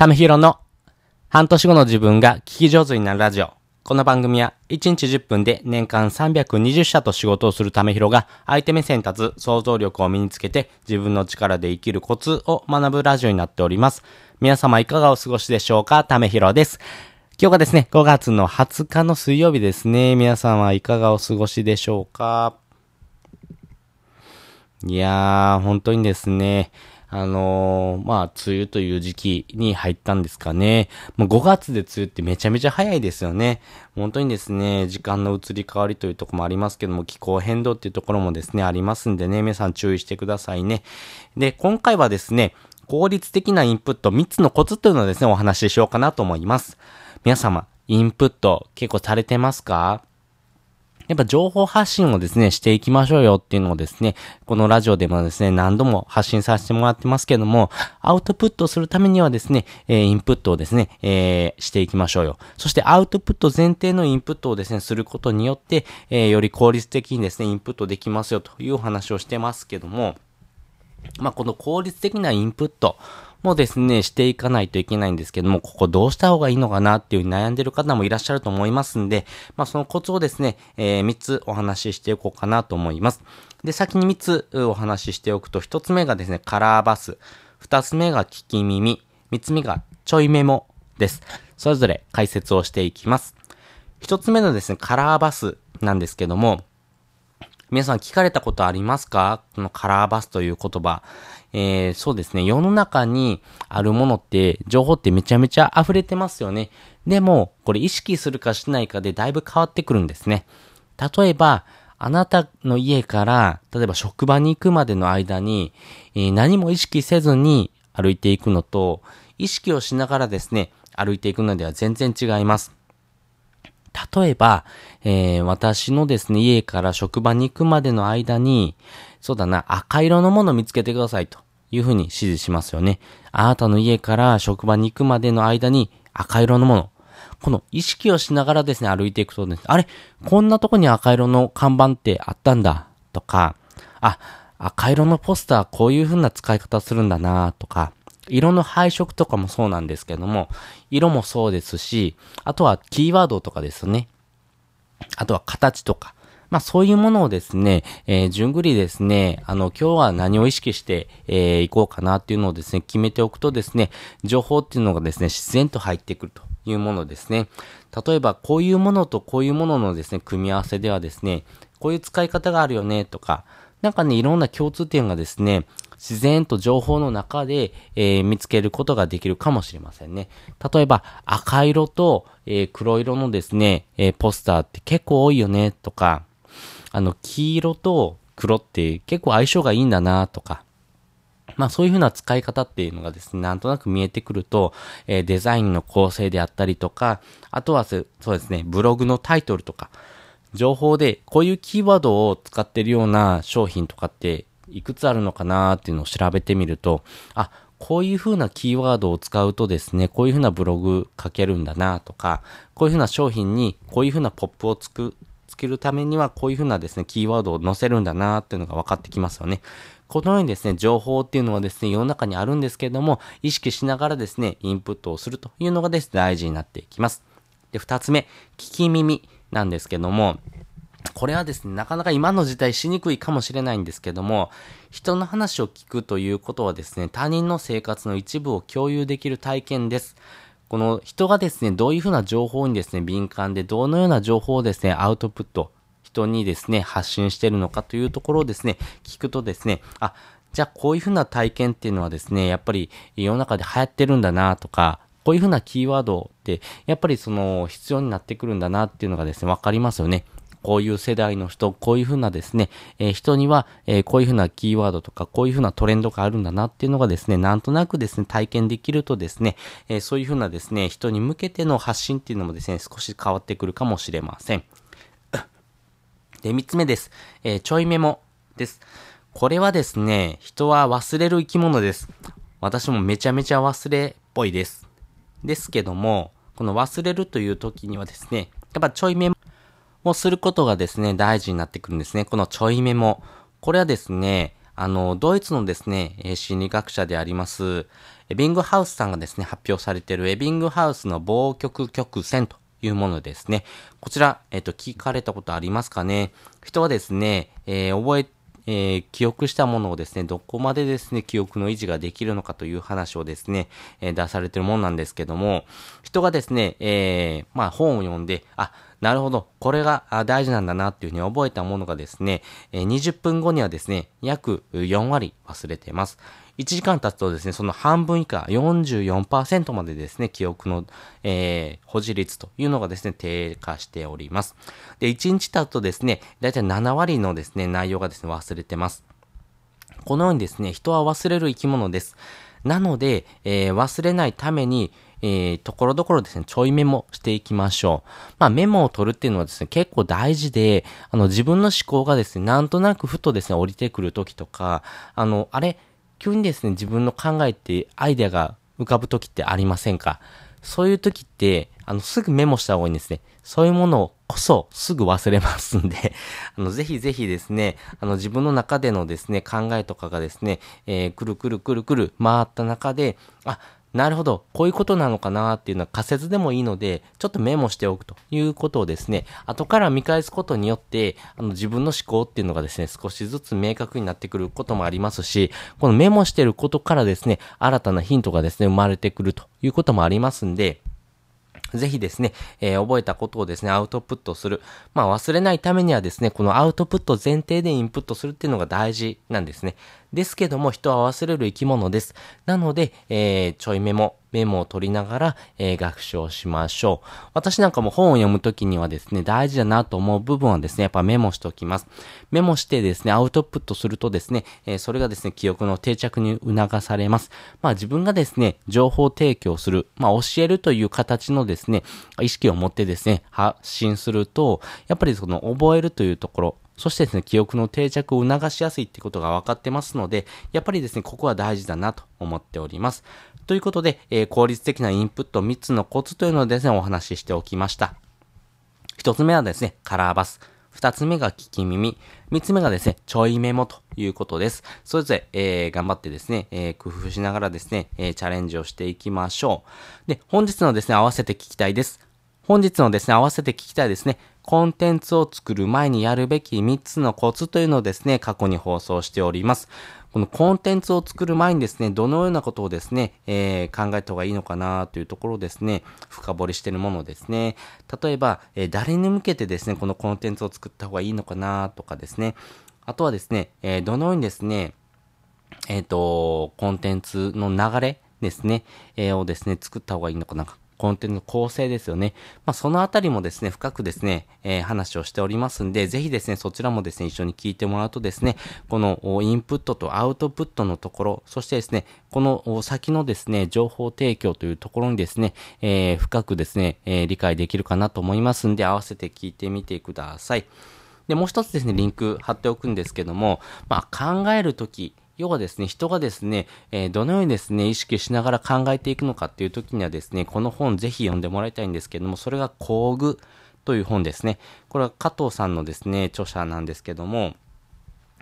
ためひろの半年後の自分が聞き上手になるラジオ。この番組は1日10分で年間320社と仕事をするためひろが相手目線立つ想像力を身につけて自分の力で生きるコツを学ぶラジオになっております。皆様いかがお過ごしでしょうか？ためひろです。今日がですね、5月の20日の水曜日ですね。皆さんはいかがお過ごしでしょうか？いやー、本当にですね、あのー、まあ、梅雨という時期に入ったんですかね。もう5月で梅雨ってめちゃめちゃ早いですよね。本当にですね、時間の移り変わりというとこもありますけども、気候変動っていうところもですね、ありますんでね、皆さん注意してくださいね。で、今回はですね、効率的なインプット3つのコツというのをですね、お話ししようかなと思います。皆様、インプット結構されてますか？やっぱ情報発信をですね、していきましょうよっていうのをですね、このラジオでもですね、何度も発信させてもらってますけども、アウトプットするためにはですね、えー、インプットをですね、えー、していきましょうよ。そしてアウトプット前提のインプットをですね、することによって、えー、より効率的にですね、インプットできますよという話をしてますけども、まあ、この効率的なインプット、もですね、していかないといけないんですけども、ここどうした方がいいのかなっていう悩んでる方もいらっしゃると思いますんで、まあそのコツをですね、えー、3つお話ししておこうかなと思います。で、先に3つお話ししておくと、1つ目がですね、カラーバス。2つ目が聞き耳。3つ目がちょいメモです。それぞれ解説をしていきます。1つ目のですね、カラーバスなんですけども、皆さん聞かれたことありますか？このカラーバスという言葉。えー、そうですね。世の中にあるものって、情報ってめちゃめちゃ溢れてますよね。でも、これ意識するかしないかでだいぶ変わってくるんですね。例えば、あなたの家から、例えば職場に行くまでの間に、えー、何も意識せずに歩いていくのと、意識をしながらですね、歩いていくのでは全然違います。例えば、えー、私のですね、家から職場に行くまでの間に、そうだな、赤色のものを見つけてくださいというふうに指示しますよね。あなたの家から職場に行くまでの間に赤色のもの。この意識をしながらですね、歩いていくとですね、あれこんなとこに赤色の看板ってあったんだとか、あ、赤色のポスターこういう風な使い方するんだなとか、色の配色とかもそうなんですけども、色もそうですし、あとはキーワードとかですね。あとは形とか。まあそういうものをですね、えー、順繰りですね、あの、今日は何を意識して、えー、いこうかなっていうのをですね、決めておくとですね、情報っていうのがですね、自然と入ってくるというものですね。例えば、こういうものとこういうもののですね、組み合わせではですね、こういう使い方があるよね、とか、なんかね、いろんな共通点がですね、自然と情報の中で、えー、見つけることができるかもしれませんね。例えば、赤色と、えー、黒色のですね、えー、ポスターって結構多いよね、とか、あの、黄色と黒って結構相性がいいんだなとか、まあそういう風な使い方っていうのがですね、なんとなく見えてくると、えー、デザインの構成であったりとか、あとはそうですね、ブログのタイトルとか、情報でこういうキーワードを使ってるような商品とかっていくつあるのかなっていうのを調べてみると、あ、こういう風なキーワードを使うとですね、こういう風なブログ書けるんだなとか、こういう風な商品にこういう風なポップをつく、つけるためにはこういう風なですね、キーワードを載せるんだなっていうのが分かってきますよね。このようにですね、情報っていうのはですね、世の中にあるんですけれども、意識しながらですね、インプットをするというのがですね、大事になっていきます。で、二つ目、聞き耳なんですけども、これはですね、なかなか今の時代しにくいかもしれないんですけども、人の話を聞くということはですね、他人の生活の一部を共有できる体験です。この人がですね、どういうふうな情報にですね、敏感で、どのような情報をですね、アウトプット、人にですね、発信してるのかというところをですね、聞くとですね、あ、じゃあこういうふうな体験っていうのはですね、やっぱり世の中で流行ってるんだなとか、こういうふうなキーワードって、やっぱりその必要になってくるんだなっていうのがですね、わかりますよね。こういう世代の人、こういうふうなですね、え、人には、え、こういうふうなキーワードとか、こういうふうなトレンドがあるんだなっていうのがですね、なんとなくですね、体験できるとですね、え、そういうふうなですね、人に向けての発信っていうのもですね、少し変わってくるかもしれません。で、三つ目です。えー、ちょいメモです。これはですね、人は忘れる生き物です。私もめちゃめちゃ忘れっぽいです。ですけども、この忘れるという時にはですね、やっぱちょいメモをすることがですね、大事になってくるんですね。このちょいメモ。これはですね、あの、ドイツのですね、心理学者であります、エビングハウスさんがですね、発表されているエビングハウスの棒極曲線というものですね。こちら、えっ、と、聞かれたことありますかね人はですね、えー、覚ええー、記憶したものをですね、どこまでですね、記憶の維持ができるのかという話をですね、えー、出されてるもんなんですけども、人がですね、えー、まあ本を読んで、あ、なるほど、これが大事なんだなっていうふうに覚えたものがですね、20分後にはですね、約4割忘れています。1時間経つとですね、その半分以下、44%までですね、記憶の、えー、保持率というのがですね、低下しております。で、1日経つとですね、だいたい7割のですね、内容がですね、忘れてます。このようにですね、人は忘れる生き物です。なので、えー、忘れないために、えー、ところどころですね、ちょいメモしていきましょう。まあ、メモを取るっていうのはですね、結構大事で、あの、自分の思考がですね、なんとなくふとですね、降りてくるときとか、あの、あれ、急にですね、自分の考えってアイデアが浮かぶ時ってありませんか？そういう時って、あの、すぐメモした方がいいんですね。そういうものをこそすぐ忘れますんで あの、ぜひぜひですね、あの、自分の中でのですね、考えとかがですね、えー、くるくるくるくる回った中で、あ、なるほど、こういうことなのかなっていうのは仮説でもいいので、ちょっとメモしておくということをですね、後から見返すことによって、あの自分の思考っていうのがですね、少しずつ明確になってくることもありますし、このメモしてることからですね、新たなヒントがですね、生まれてくるということもありますんで、ぜひですね、えー、覚えたことをですね、アウトプットする。まあ忘れないためにはですね、このアウトプット前提でインプットするっていうのが大事なんですね。ですけども人は忘れる生き物です。なので、えー、ちょいメモ、メモを取りながら、えー、学習をしましょう。私なんかも本を読むときにはですね、大事だなと思う部分はですね、やっぱメモしておきます。メモしてですね、アウトプットするとですね、えー、それがですね、記憶の定着に促されます。まあ自分がですね、情報提供する、まあ教えるという形のですね、意識を持ってですね、発信すると、やっぱりその覚えるというところ、そしてですね、記憶の定着を促しやすいってことが分かってますので、やっぱりですね、ここは大事だなと思っております。ということで、えー、効率的なインプット3つのコツというのをですね、お話ししておきました。1つ目はですね、カラーバス。二つ目が聞き耳。三つ目がですね、ちょいメモということです。それぞれ、えー、頑張ってですね、えー、工夫しながらですね、え、チャレンジをしていきましょう。で、本日のですね、合わせて聞きたいです。本日のですね、合わせて聞きたいですね、コンテンツを作る前にやるべき3つのコツというのをですね、過去に放送しております。このコンテンツを作る前にですね、どのようなことをですね、えー、考えた方がいいのかなというところをですね、深掘りしているものですね。例えば、えー、誰に向けてですね、このコンテンツを作った方がいいのかなとかですね。あとはですね、えー、どのようにですね、えっ、と、コンテンツの流れですね、えをですね、作った方がいいのかなコンテンツの構成ですよね。まあ、そのあたりもですね、深くですね、えー、話をしておりますんで、ぜひですね、そちらもですね、一緒に聞いてもらうとですね、このインプットとアウトプットのところ、そしてですね、この先のですね、情報提供というところにですね、えー、深くですね、えー、理解できるかなと思いますんで、合わせて聞いてみてください。で、もう一つですね、リンク貼っておくんですけども、まあ、考えるとき、要はですね、人がですね、えー、どのようにですね、意識しながら考えていくのかっていう時にはですね、この本ぜひ読んでもらいたいんですけども、それが工具という本ですね。これは加藤さんのですね、著者なんですけども、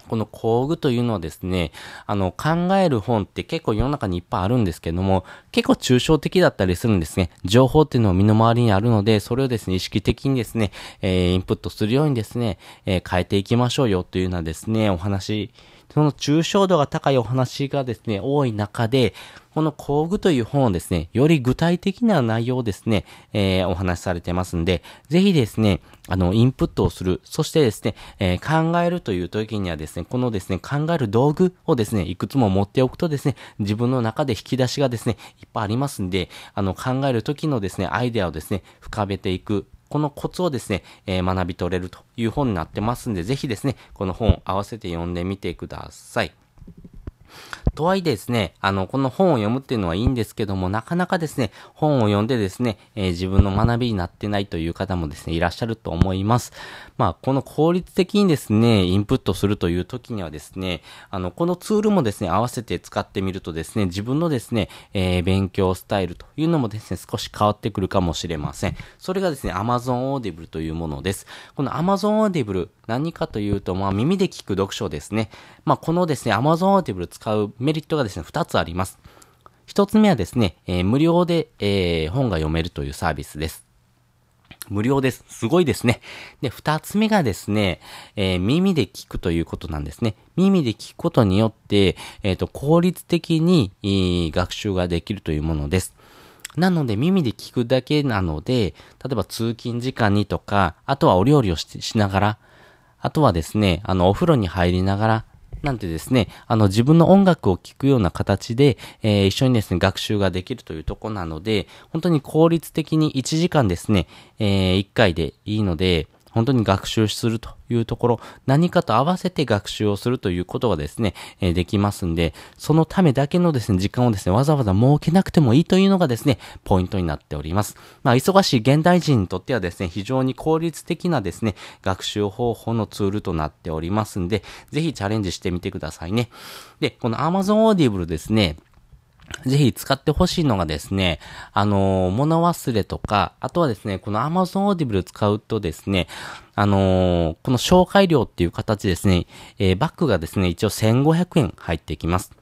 この工具というのはですね、あの、考える本って結構世の中にいっぱいあるんですけども、結構抽象的だったりするんですね。情報っていうのは身の回りにあるので、それをですね、意識的にですね、えー、インプットするようにですね、えー、変えていきましょうよというようなですね、お話その抽象度が高いお話がですね、多い中で、この工具という本をですね、より具体的な内容をですね、えー、お話しされてますんで、ぜひですね、あの、インプットをする。そしてですね、えー、考えるという時にはですね、このですね、考える道具をですね、いくつも持っておくとですね、自分の中で引き出しがですね、いっぱいありますんで、あの、考える時のですね、アイデアをですね、深めていく。このコツをですね、えー、学び取れるという本になってますんで、ぜひですね、この本を合わせて読んでみてください。とはいえですね、あの、この本を読むっていうのはいいんですけども、なかなかですね、本を読んでですね、えー、自分の学びになってないという方もですね、いらっしゃると思います。まあ、この効率的にですね、インプットするという時にはですね、あの、このツールもですね、合わせて使ってみるとですね、自分のですね、えー、勉強スタイルというのもですね、少し変わってくるかもしれません。それがですね、Amazon Audible というものです。この Amazon Audible、何かというと、まあ、耳で聞く読書ですね。まあ、このですね、Amazon Audible 使うメリットがですね、2つあります。1つ目はですね、えー、無料で、えー、本が読めるというサービスです。無料です。すごいですね。で、二つ目がですね、えー、耳で聞くということなんですね。耳で聞くことによって、えっ、ー、と、効率的に、えー、学習ができるというものです。なので耳で聞くだけなので、例えば通勤時間にとか、あとはお料理をししながら、あとはですね、あの、お風呂に入りながら、なんてですね、あの自分の音楽を聴くような形で、えー、一緒にですね、学習ができるというとこなので、本当に効率的に1時間ですね、えー、1回でいいので、本当に学習するというところ、何かと合わせて学習をするということがですね、え、できますんで、そのためだけのですね、時間をですね、わざわざ設けなくてもいいというのがですね、ポイントになっております。まあ、忙しい現代人にとってはですね、非常に効率的なですね、学習方法のツールとなっておりますんで、ぜひチャレンジしてみてくださいね。で、この Amazon Audible ですね、ぜひ使ってほしいのがですね、あのー、物忘れとか、あとはですね、この Amazon Audible 使うとですね、あのー、この紹介料っていう形ですね、えー、バッグがですね、一応1500円入ってきます。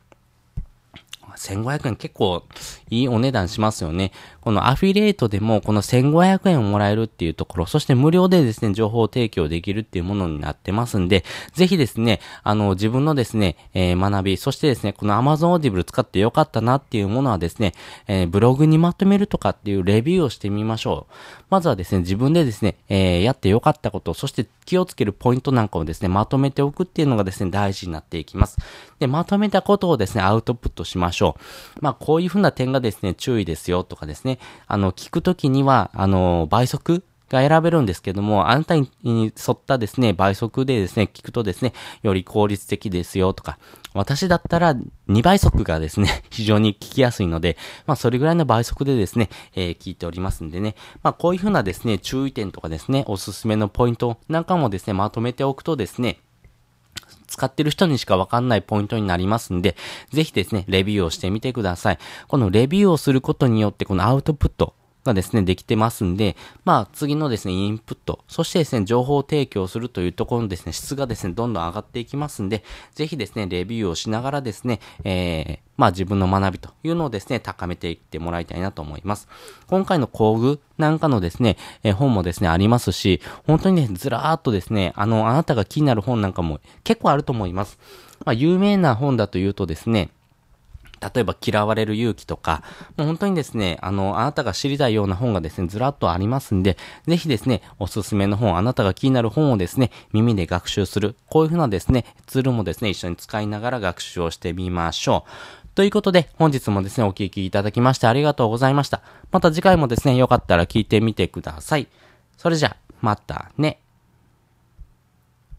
1500円結構いいお値段しますよね。このアフィリエイトでもこの1500円をもらえるっていうところ、そして無料でですね、情報提供できるっていうものになってますんで、ぜひですね、あの、自分のですね、えー、学び、そしてですね、この Amazon Audible 使ってよかったなっていうものはですね、えー、ブログにまとめるとかっていうレビューをしてみましょう。まずはですね、自分でですね、えー、やってよかったこと、そして気をつけるポイントなんかをですね、まとめておくっていうのがですね、大事になっていきます。で、まとめたことをですね、アウトプットしましょう。まあ、こういうふうな点がですね、注意ですよとかですね、あの、聞くときには、あの、倍速が選べるんですけども、あなたに沿ったですね、倍速でですね、聞くとですね、より効率的ですよとか、私だったら2倍速がですね、非常に聞きやすいので、まあそれぐらいの倍速でですね、えー、聞いておりますんでね、まあこういうふうなですね、注意点とかですね、おすすめのポイントなんかもですね、まとめておくとですね、使ってる人にしかわかんないポイントになりますんで、ぜひですね、レビューをしてみてください。このレビューをすることによって、このアウトプット、がですね、できてますんで、まあ次のですね、インプット、そしてですね、情報提供するというところのですね、質がですね、どんどん上がっていきますんで、ぜひですね、レビューをしながらですね、えー、まあ自分の学びというのをですね、高めていってもらいたいなと思います。今回の工具なんかのですね、え、本もですね、ありますし、本当にね、ずらーっとですね、あの、あなたが気になる本なんかも結構あると思います。まあ有名な本だというとですね、例えば嫌われる勇気とか、もう本当にですね、あの、あなたが知りたいような本がですね、ずらっとありますんで、ぜひですね、おすすめの本、あなたが気になる本をですね、耳で学習する。こういうふうなですね、ツールもですね、一緒に使いながら学習をしてみましょう。ということで、本日もですね、お聞きいただきましてありがとうございました。また次回もですね、よかったら聞いてみてください。それじゃ、またね。